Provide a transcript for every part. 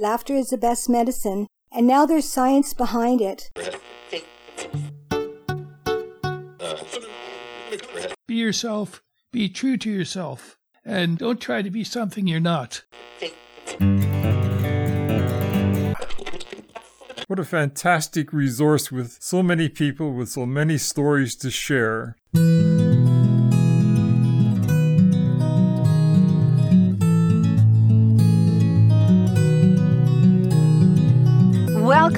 Laughter is the best medicine, and now there's science behind it. Be yourself, be true to yourself, and don't try to be something you're not. What a fantastic resource with so many people with so many stories to share.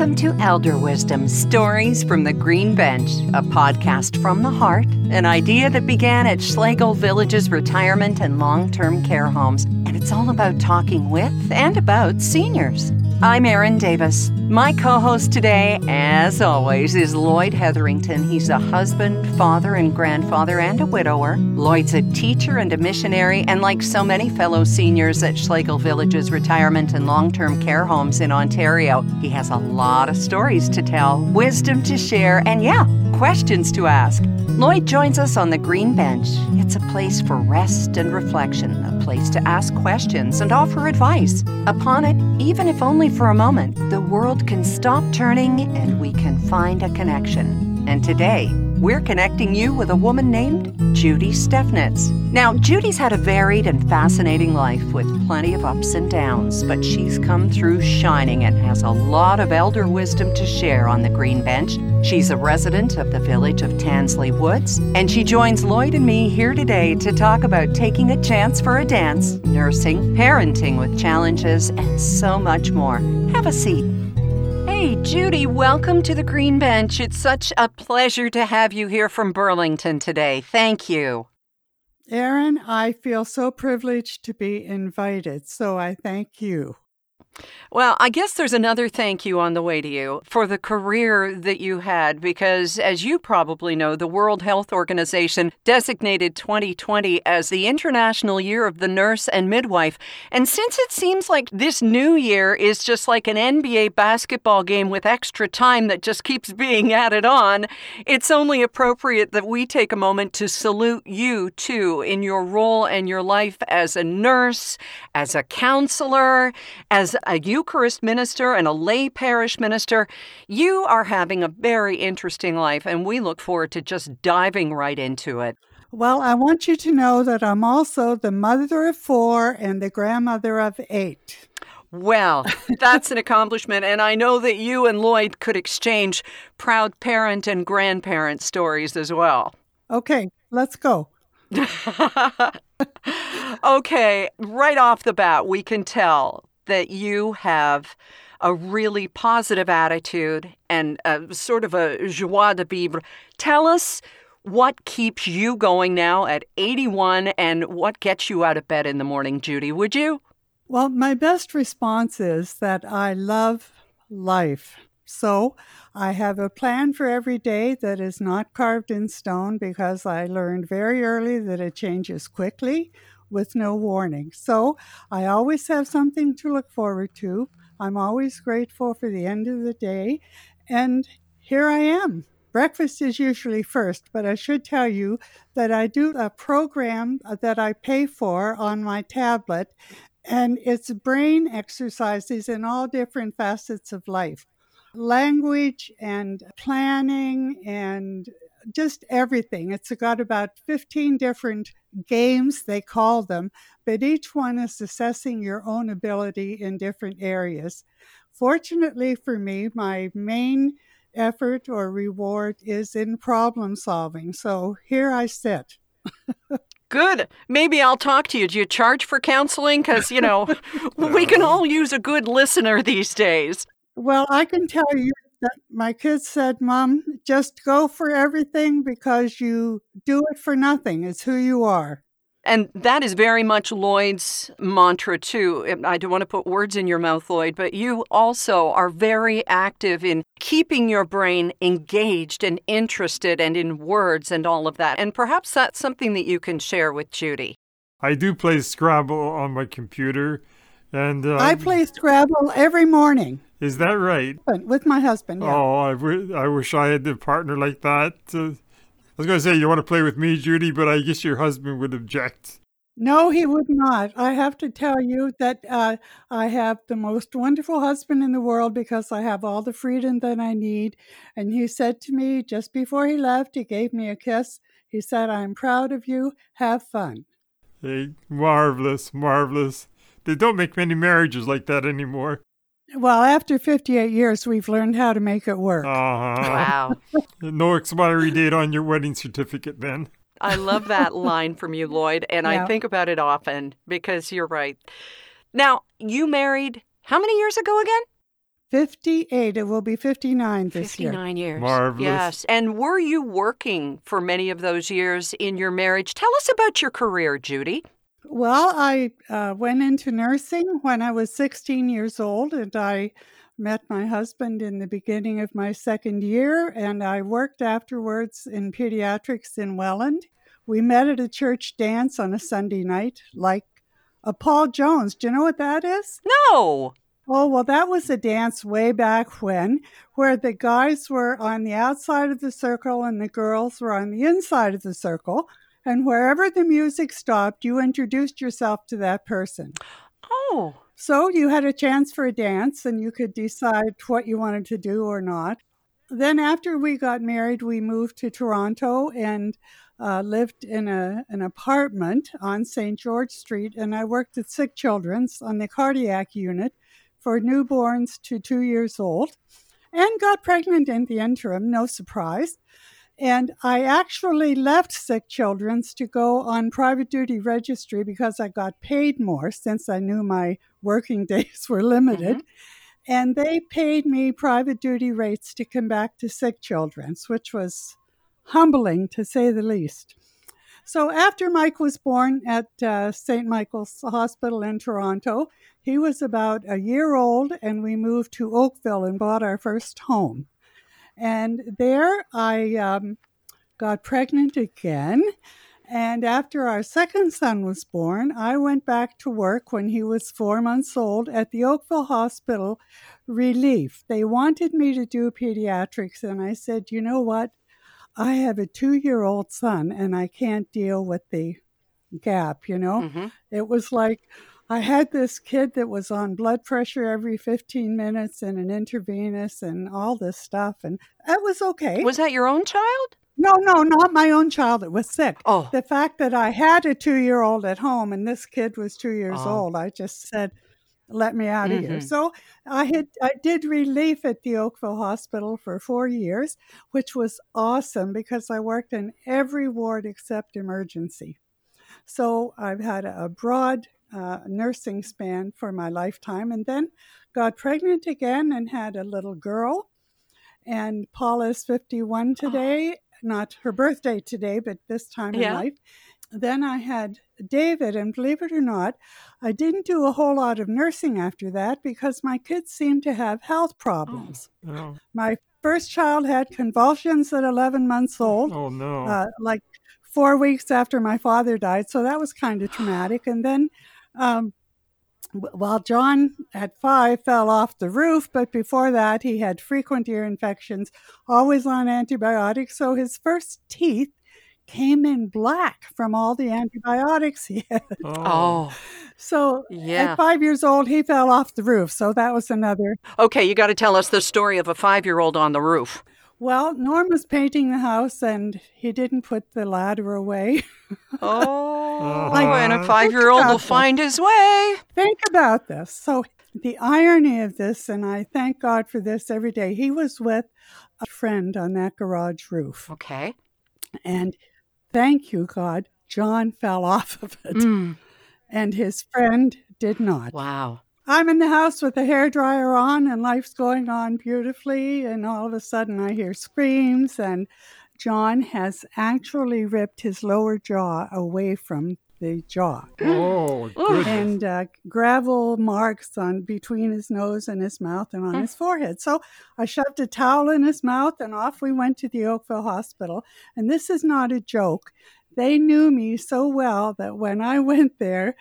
Welcome to Elder Wisdom Stories from the Green Bench, a podcast from the heart, an idea that began at Schlegel Village's retirement and long term care homes. And it's all about talking with and about seniors. I'm Erin Davis. My co host today, as always, is Lloyd Hetherington. He's a husband, father, and grandfather, and a widower. Lloyd's a teacher and a missionary, and like so many fellow seniors at Schlegel Village's retirement and long term care homes in Ontario, he has a lot of stories to tell, wisdom to share, and yeah, questions to ask. Lloyd joins us on the Green Bench. It's a place for rest and reflection, a place to ask questions and offer advice. Upon it, even if only for a moment, the world can stop turning and we can find a connection. And today, we're connecting you with a woman named Judy Steffnitz. Now, Judy's had a varied and fascinating life with plenty of ups and downs, but she's come through shining and has a lot of elder wisdom to share on the Green Bench. She's a resident of the village of Tansley Woods, and she joins Lloyd and me here today to talk about taking a chance for a dance, nursing, parenting with challenges, and so much more. Have a seat. Hey, Judy, welcome to the Green Bench. It's such a pleasure to have you here from Burlington today. Thank you. Erin, I feel so privileged to be invited, so I thank you. Well, I guess there's another thank you on the way to you for the career that you had, because as you probably know, the World Health Organization designated 2020 as the International Year of the Nurse and Midwife. And since it seems like this new year is just like an NBA basketball game with extra time that just keeps being added on, it's only appropriate that we take a moment to salute you, too, in your role and your life as a nurse, as a counselor, as a Eucharist minister and a lay parish minister. You are having a very interesting life, and we look forward to just diving right into it. Well, I want you to know that I'm also the mother of four and the grandmother of eight. Well, that's an accomplishment. And I know that you and Lloyd could exchange proud parent and grandparent stories as well. Okay, let's go. okay, right off the bat, we can tell that you have a really positive attitude and a, sort of a joie de vivre. Tell us what keeps you going now at 81 and what gets you out of bed in the morning, Judy, would you? Well, my best response is that I love life. So I have a plan for every day that is not carved in stone because I learned very early that it changes quickly with no warning. So I always have something to look forward to. I'm always grateful for the end of the day. And here I am. Breakfast is usually first, but I should tell you that I do a program that I pay for on my tablet, and it's brain exercises in all different facets of life language and planning and just everything. It's got about 15 different games, they call them, but each one is assessing your own ability in different areas. Fortunately for me, my main effort or reward is in problem solving. So here I sit. Good. Maybe I'll talk to you. Do you charge for counseling? Because, you know, we can all use a good listener these days. Well, I can tell you that my kids said, Mom, just go for everything because you do it for nothing. It's who you are. And that is very much Lloyd's mantra, too. I don't want to put words in your mouth, Lloyd, but you also are very active in keeping your brain engaged and interested and in words and all of that. And perhaps that's something that you can share with Judy. I do play Scrabble on my computer. And uh, I play Scrabble every morning. Is that right? With my husband. Yeah. Oh, I, w- I wish I had a partner like that. Uh, I was going to say, you want to play with me, Judy, but I guess your husband would object. No, he would not. I have to tell you that uh, I have the most wonderful husband in the world because I have all the freedom that I need. And he said to me just before he left, he gave me a kiss. He said, I'm proud of you. Have fun. Hey, marvelous, marvelous. They don't make many marriages like that anymore. Well, after 58 years, we've learned how to make it work. Uh-huh. Wow. No expiry date on your wedding certificate, then. I love that line from you, Lloyd, and I think about it often because you're right. Now, you married how many years ago again? 58. It will be 59 this year. 59 years. Marvelous. Yes. And were you working for many of those years in your marriage? Tell us about your career, Judy. Well, I uh, went into nursing when I was 16 years old, and I met my husband in the beginning of my second year, and I worked afterwards in pediatrics in Welland. We met at a church dance on a Sunday night, like a Paul Jones. Do you know what that is? No. Oh, well, that was a dance way back when, where the guys were on the outside of the circle and the girls were on the inside of the circle. And wherever the music stopped, you introduced yourself to that person. Oh. So you had a chance for a dance and you could decide what you wanted to do or not. Then, after we got married, we moved to Toronto and uh, lived in a, an apartment on St. George Street. And I worked at Sick Children's on the cardiac unit for newborns to two years old and got pregnant in the interim, no surprise. And I actually left Sick Children's to go on private duty registry because I got paid more since I knew my working days were limited. And they paid me private duty rates to come back to Sick Children's, which was humbling to say the least. So after Mike was born at uh, St. Michael's Hospital in Toronto, he was about a year old, and we moved to Oakville and bought our first home. And there I um, got pregnant again. And after our second son was born, I went back to work when he was four months old at the Oakville Hospital Relief. They wanted me to do pediatrics, and I said, you know what? I have a two year old son, and I can't deal with the gap, you know? hmm It was like I had this kid that was on blood pressure every 15 minutes and an intravenous and all this stuff. And that was okay. Was that your own child? no, no, not my own child that was sick. Oh. The fact that I had a two year old at home and this kid was two years Oh. old, I just said, let me out of here. Mm-hmm. So I had I did relief at the Oakville Hospital for four years, which was awesome because I worked in every ward except emergency. So I've had a broad uh, nursing span for my lifetime, and then got pregnant again and had a little girl. And Paula's 51 today, not her birthday today, but this time in life. Then I had David, and believe it or not, I didn't do a whole lot of nursing after that because my kids seemed to have health problems. Oh, My first child had convulsions at 11 months old oh no. uh, like four weeks after my father died. So that was kind of traumatic. And then, um, w- while John at five fell off the roof, but before that, he had frequent ear infections, always on antibiotics. So his first teeth came in black from all the antibiotics he had. Oh. So Yeah. at five years old, he fell off the roof. So that was another. Okay, you got to tell us the story of a five year old on the roof. Well, Norm was painting the house and he didn't put the ladder away. Oh, Uh-huh. and a five year old will Think find his way. think about this. So, the irony of this, and I thank God for this every day, he was with a friend on that garage roof. Okay. And thank you, God, John fell off of it, Mm. and his friend did not. Wow. I'm in the house with the hair dryer on, and life's going on beautifully. And all of a sudden, I hear screams, and John has actually ripped his lower jaw away from the jaw oh, goodness. and uh, gravel marks on between his nose and his mouth and on his forehead. So I shoved a towel in his mouth and off we went to the Oakville Hospital. And this is not a joke. They knew me so well that when I went there,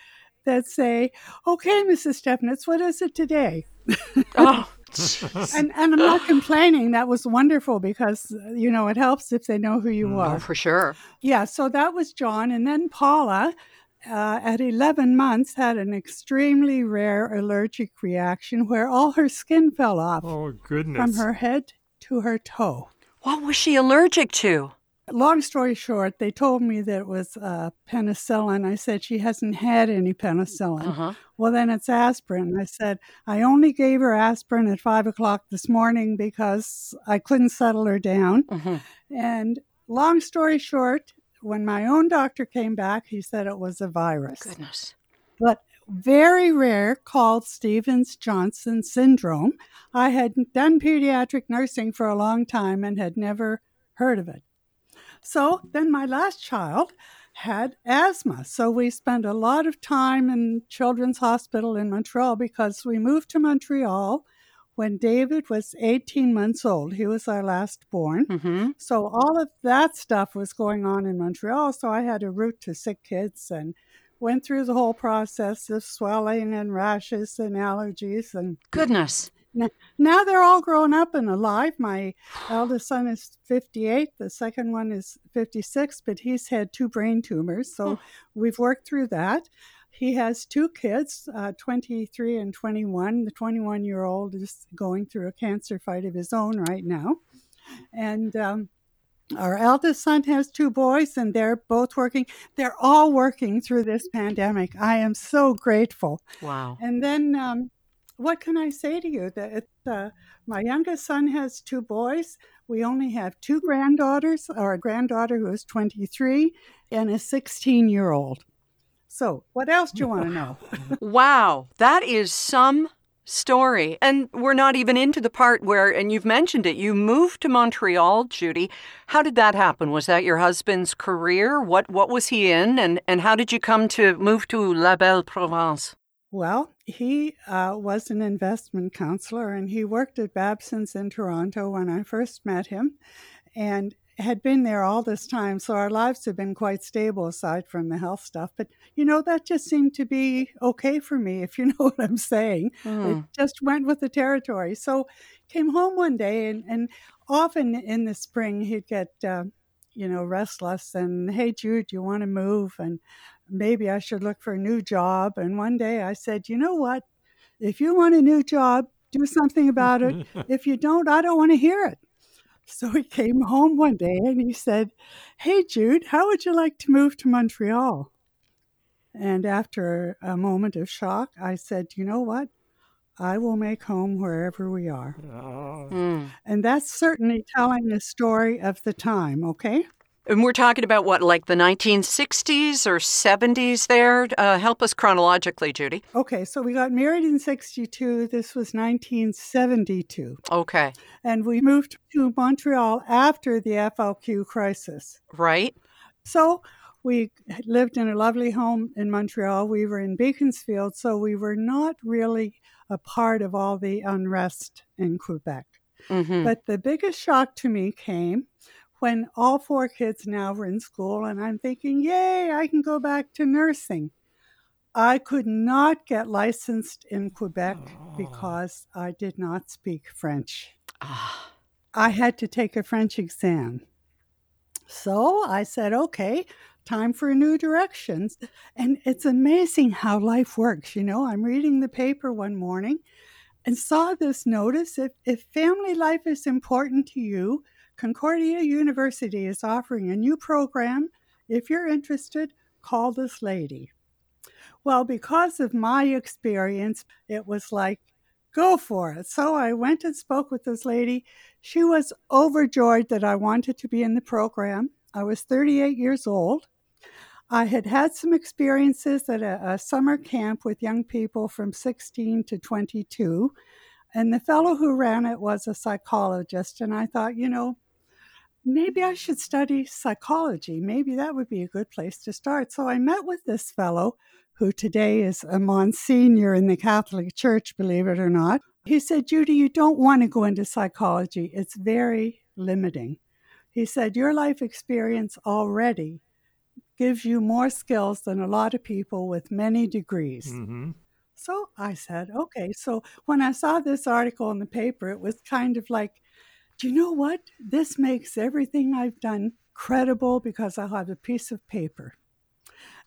they'd say, "Okay, Mrs. Stepnitz, what is it today?" Oh. And and I'm not complaining. That was wonderful because you know it helps if they know who you oh, are. for sure. Yeah, so that was John. And then Paula, uh, at 11 months, had an extremely rare allergic reaction where all her skin fell off Oh, goodness. from her head to her toe. What was she allergic to? Long story short, they told me that it was uh, penicillin. I said she hasn't had any penicillin. Uh-huh. Well, then it's aspirin. I said, I only gave her aspirin at five o'clock this morning because I couldn't settle her down. Mhm. And long story short, when my own doctor came back, he said it was a virus. Goodness. But very rare called Stevens Johnson syndrome. I had done pediatric nursing for a long time and had never heard of it. So then my last child had asthma. So we spent a lot of time in Children's Hospital in Montreal because we moved to Montreal when David was 18 months old. He was our last born. Mm-hmm. So all of that stuff was going on in Montreal. So I had a route to sick kids and went through the whole process of swelling and rashes and allergies and Goodness. Now they're all grown up and alive. My eldest son is 58, the second one is 56, but he's had two brain tumors. So we've worked through that. He has two kids, uh, 23 and 21. The 21 year old is going through a cancer fight of his own right now. And um, our eldest son has two boys, and they're both working. They're all working through this pandemic. I am so grateful. Wow. And then, um, what can I say to you? That uh, my youngest son has two boys. We only have two granddaughters, or a granddaughter who is 23 and a 16 year old. So, what else do you want to know? Wow. That is some story. And we're not even into the part where, and you've mentioned it, you moved to Montreal, Judy. How did that happen? Was that your husband's career? What what was he in? And, and how did you come to move to La Belle Province? Well, he uh, was an investment counselor and he worked at Babson's in Toronto when I first met him and had been there all this time. So our lives have been quite stable aside from the health stuff. But, you know, that just seemed to be okay for me, if you know what I'm saying. It just went with the territory. So came home one day and, and often in the spring he'd get, uh, you know, restless and, hey, Jude, do you want to move? And maybe I should look for a new job. And one day I said, you know what? If you want a new job, do something about it. if you don't, I don't want to hear it. So he came home one day and he said, Hey, Jude, how would you like to move to Montreal? And after a moment of shock, I said, You know what? I will make home wherever we are. Mm. And that's certainly telling the story of the time, okay? And we're talking about what, like the 1960s or 70s there? Uh, help us chronologically, Judy. Okay, so we got married in 62. This was 1972. Okay. And we moved to Montreal after the FLQ crisis. Right? So we lived in a lovely home in Montreal. We were in Beaconsfield, so we were not really a part of all the unrest in Quebec. Mm-hmm. But the biggest shock to me came when all four kids now were in school, and I'm thinking, yay, I can go back to nursing. I could not get licensed in Quebec because I did not speak French. Ah. I had to take a French exam. So I said, okay, time for new directions. And it's amazing how life works. You know, I'm reading the paper one morning and saw this notice if, if family life is important to you, Concordia University is offering a new program. If you're interested, call this lady. Well, because of my experience, it was like, go for it. So I went and spoke with this lady. She was overjoyed that I wanted to be in the program. I was 38 years old. I had had some experiences at a, a summer camp with young people from 16 to 22. And the fellow who ran it was a psychologist. And I thought, you know, maybe I should study psychology. Maybe that would be a good place to start. So I met with this fellow who today is a Monsignor in the Catholic Church, believe it or not. He said, Judy, you don't want to go into psychology, it's very limiting. He said, Your life experience already gives you more skills than a lot of people with many degrees. Mm-hmm. So I said, okay. So when I saw this article in the paper, it was kind of like, do you know what? This makes everything I've done credible because I'll have a piece of paper.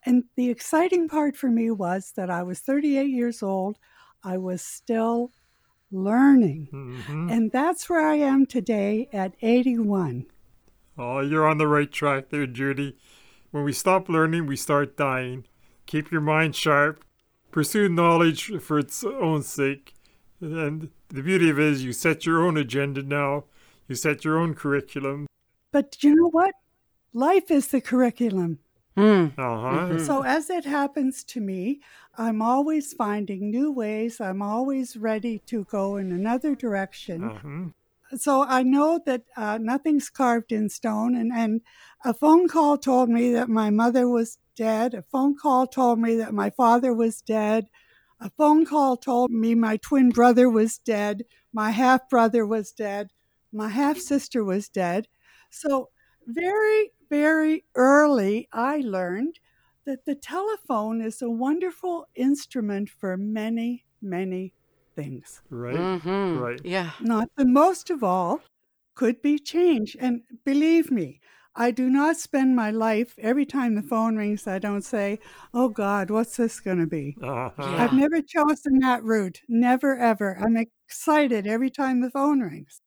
And the exciting part for me was that I was 38 years old. I was still learning. Mm-hmm. And that's where I am today at 81. Oh, you're on the right track there, Judy. When we stop learning, we start dying. Keep your mind sharp. Pursue knowledge for its own sake. And the beauty of it is you set your own agenda now. You set your own curriculum. But you know what? Life is the curriculum. Mm. Uh-huh. So, as it happens to me, I'm always finding new ways. I'm always ready to go in another direction. Uh-huh. So, I know that uh, nothing's carved in stone. And, and a phone call told me that my mother was dead. A phone call told me that my father was dead. A phone call told me my twin brother was dead. My half brother was dead. My half sister was dead. So, very, very early, I learned that the telephone is a wonderful instrument for many, many things. Right. Mhm. Right. Yeah. Not the most of all could be change. And believe me, I do not spend my life every time the phone rings, I don't say, Oh God, what's this going to be? Uh-huh. Yeah. I've never chosen that route. Never, ever. I'm excited every time the phone rings.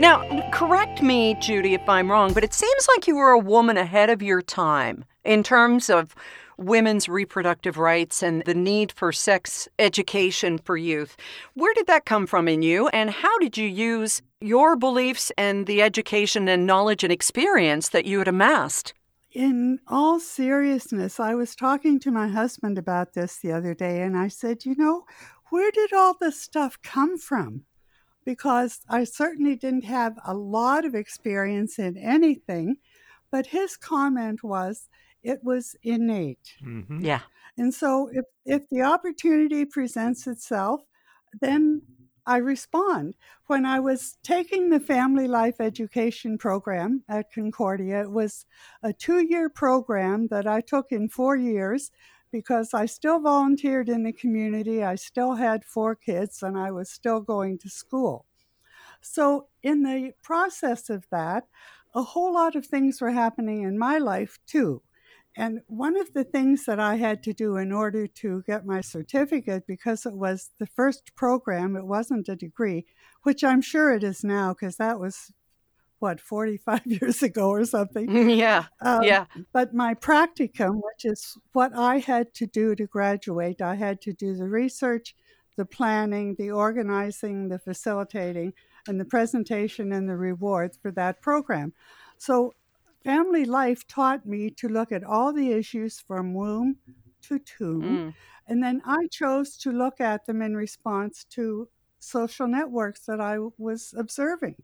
Now, correct me, Judy, if I'm wrong, but it seems like you were a woman ahead of your time in terms of women's reproductive rights and the need for sex education for youth. Where did that come from in you, and how did you use your beliefs and the education and knowledge and experience that you had amassed? In all seriousness, I was talking to my husband about this the other day, and I said, You know, where did all this stuff come from? Because I certainly didn't have a lot of experience in anything, but his comment was it was innate. Mhm. Yeah. And so if, if the opportunity presents itself, then I respond. When I was taking the family life education program at Concordia, it was a two year program that I took in four years because I still volunteered in the community. I still had four kids and I was still going to school. So, in the process of that, a whole lot of things were happening in my life too. And one of the things that I had to do in order to get my certificate, because it was the first program, it wasn't a degree, which I'm sure it is now, because that was what, 45 years ago or something. yeah. Um, Yeah. But my practicum, which is what I had to do to graduate, I had to do the research, the planning, the organizing, the facilitating, and the presentation and the rewards for that program. So, family life taught me to look at all the issues from womb to tomb. Mm. And then I chose to look at them in response to social networks that I was observing.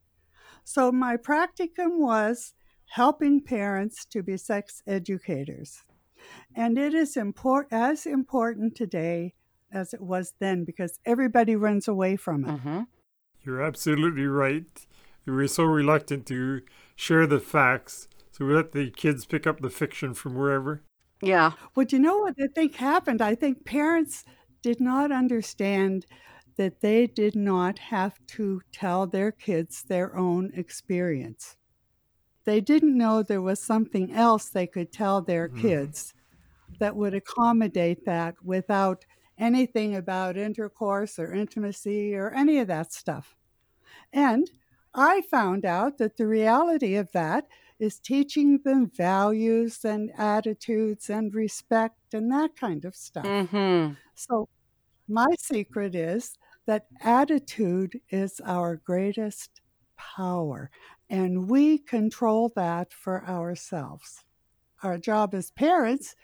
So my practicum was helping parents to be sex educators. And it is import- as important today as it was then because everybody runs away from it. hmm You're absolutely right. We're so reluctant to share the facts, so we let the kids pick up the fiction from wherever. Yeah. Well, do you know what I think happened? I think parents did not understand that they did not have to tell their kids their own experience. They didn't know there was something else they could tell their Mhm. kids that would accommodate that without anything about intercourse or intimacy or any of that stuff. And I found out that the reality of that is teaching them values and attitudes and respect and that kind of stuff. hmm So, my secret is that attitude is our greatest power, and we control that for ourselves. Our job as parents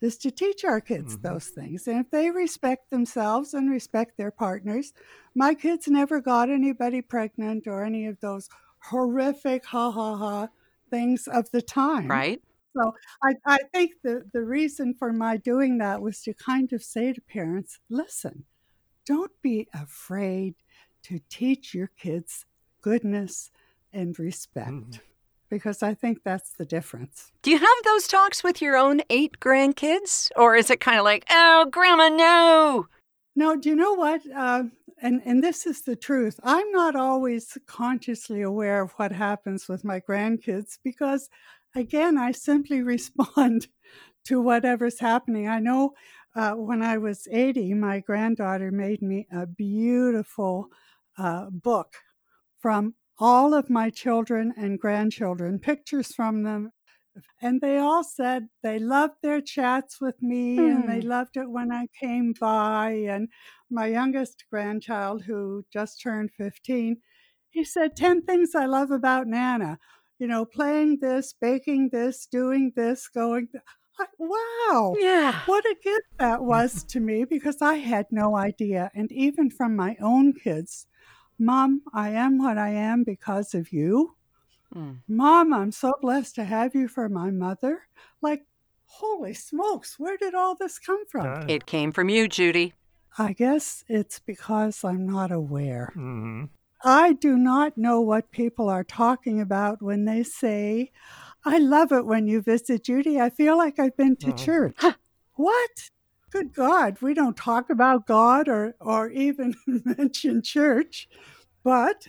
is to teach our kids Mhm. those things. And if they respect themselves and respect their partners, my kids never got anybody pregnant or any of those horrific ha ha ha things of the time. Right. So I, I think the, the reason for my doing that was to kind of say to parents, listen, don't be afraid to teach your kids goodness and respect. Mhm. Because I think that's the difference. Do you have those talks with your own eight grandkids? Or is it kind of like, oh, grandma, no? No, do you know what? Uh, and, and this is the truth. I'm not always consciously aware of what happens with my grandkids because, again, I simply respond to whatever's happening. I know uh, when I was 80, my granddaughter made me a beautiful uh, book from all of my children and grandchildren, pictures from them. And they all said they loved their chats with me mm. and they hmm. loved it when I came by. And my youngest grandchild, who just turned 15, he said, 10 things I love about Nana. You know, playing this, baking this, doing this, going. Th- wow. Yeah. What a gift that was to me because I had no idea. And even from my own kids, Mom, I am what I am because of you. Mm. Mom, I'm so blessed to have you for my mother. Like, holy smokes, where did all this come from? It came from you, Judy. I guess it's because I'm not aware. Mm-hmm. I do not know what people are talking about when they say, I love it when you visit Judy. I feel like I've been to oh. church. what? Good God, we don't talk about God or, or even mention church, but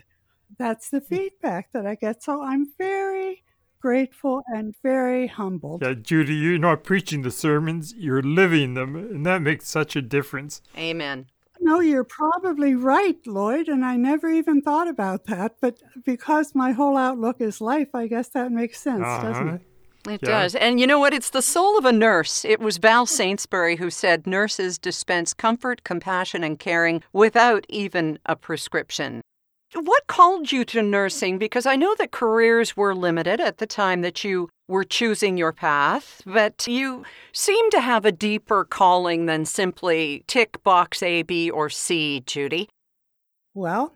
that's the feedback that I get. So I'm very grateful and very humbled. Yeah, Judy, you're not preaching the sermons, you're living them, and that makes such a difference. Amen. No, you're probably right, Lloyd, and I never even thought about that. But because my whole outlook is life, I guess that makes sense, uh-huh. doesn't it? It yeah. does. And you know what? It's the soul of a nurse. It was Val Saintsbury who said nurses dispense comfort, compassion, and caring without even a prescription. What called you to nursing? Because I know that careers were limited at the time that you were choosing your path, but you seem to have a deeper calling than simply tick box A, B, or C, Judy. Well,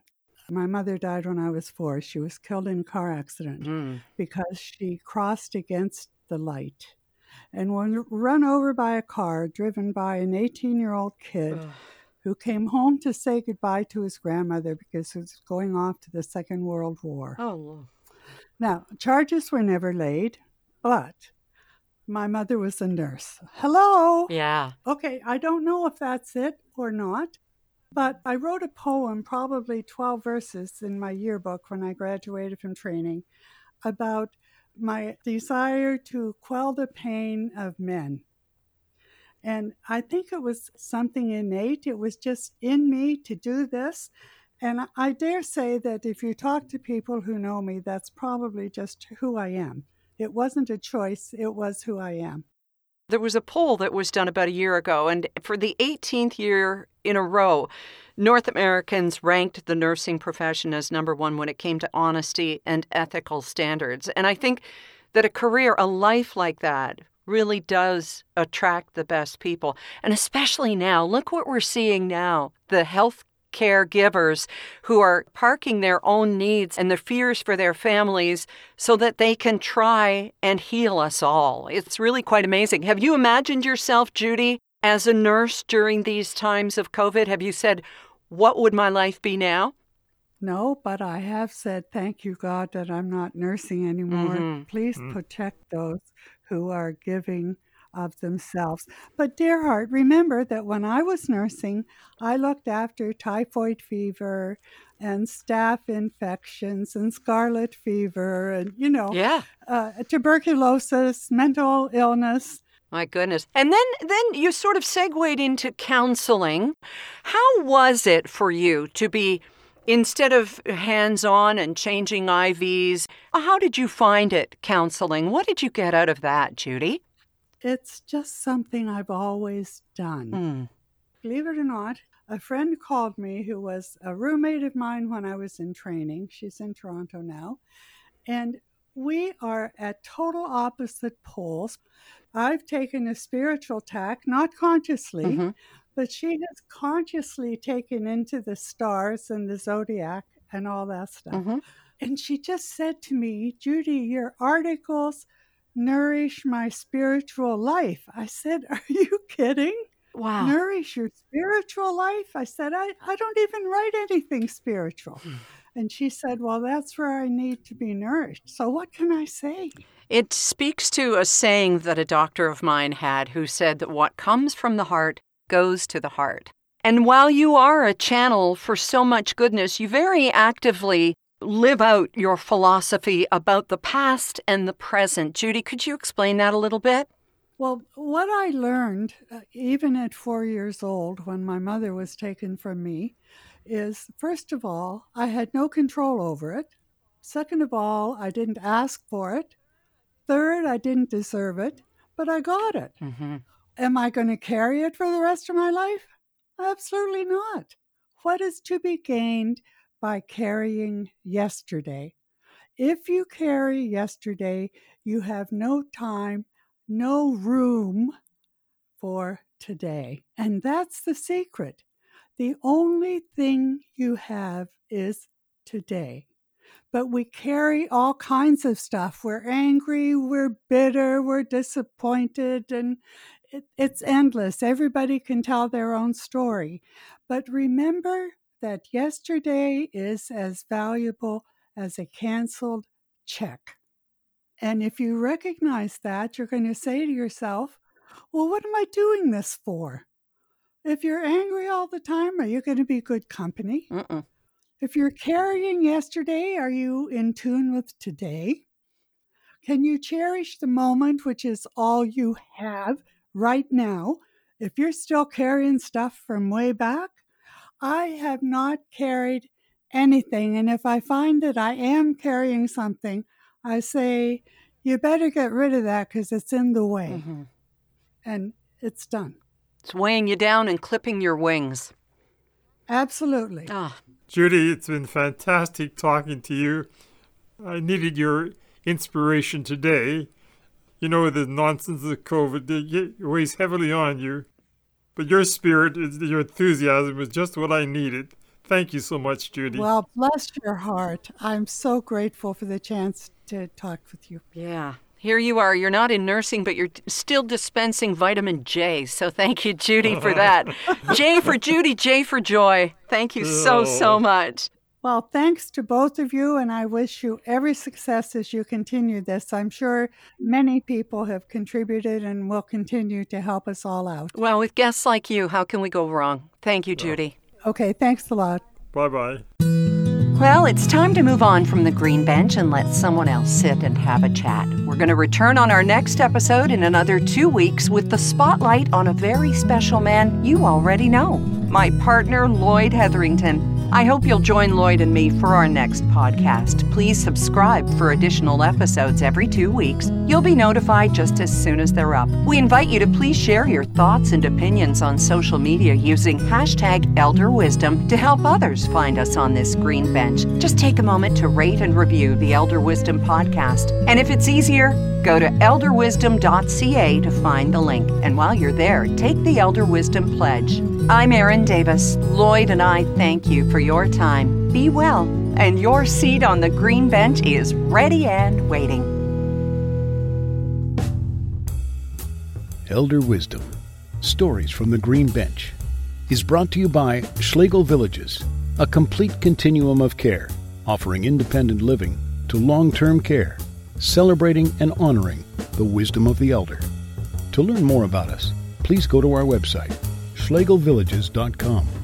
my mother died when I was four. She was killed in a car accident mm. because she crossed against the light and was run over by a car driven by an 18 year old kid. Ugh who came home to say goodbye to his grandmother because he was going off to the Second World War. Oh. Now, charges were never laid, but my mother was a nurse. Hello? Yeah. Okay, I don't know if that's it or not, but I wrote a poem, probably 12 verses, in my yearbook when I graduated from training about my desire to quell the pain of men. And I think it was something innate. It was just in me to do this. And I dare say that if you talk to people who know me, that's probably just who I am. It wasn't a choice, it was who I am. There was a poll that was done about a year ago, and for the 18th year in a row, North Americans ranked the nursing profession as number one when it came to honesty and ethical standards. And I think that a career, a life like that, really does attract the best people. And especially now, look what we're seeing now the health caregivers who are parking their own needs and their fears for their families so that they can try and heal us all. It's really quite amazing. Have you imagined yourself, Judy, as a nurse during these times of COVID? Have you said, What would my life be now? No, but I have said, Thank you, God, that I'm not nursing anymore. Mm-hmm. Please mm-hmm. protect those who are giving of themselves. But, dear heart, remember that when I was nursing, I looked after typhoid fever and staph infections and scarlet fever and, you know, yeah. Uh, tuberculosis, mental illness. My goodness. And then then you sort of segued into counseling. How was it for you to be Instead of hands on and changing IVs, how did you find it counseling? What did you get out of that, Judy? It's just something I've always done. Mm. Believe it or not, a friend called me who was a roommate of mine when I was in training. She's in Toronto now. And we are at total opposite poles. I've taken a spiritual tack, not consciously, mm-hmm but she has consciously taken into the stars and the zodiac and all that stuff. Mm-hmm. And she just said to me, Judy, your articles nourish my spiritual life. I said, Are you kidding? Wow. Nourish your spiritual life? I said, I, I don't even write anything spiritual. And she said, Well, that's where I need to be nourished. So what can I say? It speaks to a saying that a doctor of mine had who said that what comes from the heart goes to the heart. And while you are a channel for so much goodness, you very actively live out your philosophy about the past and the present. Judy, could you explain that a little bit? Well, what I learned, uh, even at four years old, when my mother was taken from me, is first of all, I had no control over it. Second of all, I didn't ask for it. Third, I didn't deserve it, but I got it. Mm-hmm. Am I going to carry it for the rest of my life? Absolutely not. What is to be gained by carrying yesterday? If you carry yesterday, you have no time, no room for today. And that's the secret. The only thing you have is today. But we carry all kinds of stuff. We're angry, we're bitter, we're disappointed, and it, it's endless. Everybody can tell their own story. But remember that yesterday is as valuable as a canceled check. And if you recognize that, you're going to say to yourself, well, what am I doing this for? If you're angry all the time, are you going to be good company? Mm-mm. If you're carrying yesterday, are you in tune with today? Can you cherish the moment, which is all you have right now? If you're still carrying stuff from way back, I have not carried anything. And if I find that I am carrying something, I say, you better get rid of that because it's in the way. Mm-hmm. And it's done. It's weighing you down and clipping your wings. Absolutely. Ah, Judy, it's been fantastic talking to you. I needed your inspiration today. You know, the nonsense of COVID it weighs heavily on you. But your spirit, your enthusiasm is just what I needed. Thank you so much, Judy. Well, bless your heart. I'm so grateful for the chance to talk with you. yeah. Here you are. You're not in nursing, but you're still dispensing vitamin J. So thank you, Judy, for that. J for Judy, J for joy. Thank you so, so Oh. much. Well, thanks to both of you, and I wish you every success as you continue this. I'm sure many people have contributed and will continue to help us all out. Well, with guests like you, how can we go wrong? Thank you, Judy. Okay, thanks a lot. bye bye. Well, it's time to move on from the green bench and let someone else sit and have a chat. We're going to return on our next episode in another two weeks with the spotlight on a very special man you already know my partner, Lloyd Hetherington. I hope you'll join Lloyd and me for our next podcast. Please subscribe for additional episodes every two weeks. You'll be notified just as soon as they're up. We invite you to please share your thoughts and opinions on social media using hashtag Elder Wisdom to help others find us on this green bench. Just take a moment to rate and review the Elder Wisdom podcast. And if it's easier, go to elderwisdom.ca to find the link. And while you're there, take the Elder Wisdom Pledge. I'm Erin Davis. Lloyd and I thank you for your time. Be well, and your seat on the green bench is ready and waiting. Elder Wisdom Stories from the Green Bench is brought to you by Schlegel Villages, a complete continuum of care, offering independent living to long term care, celebrating and honoring the wisdom of the elder. To learn more about us, please go to our website, schlegelvillages.com.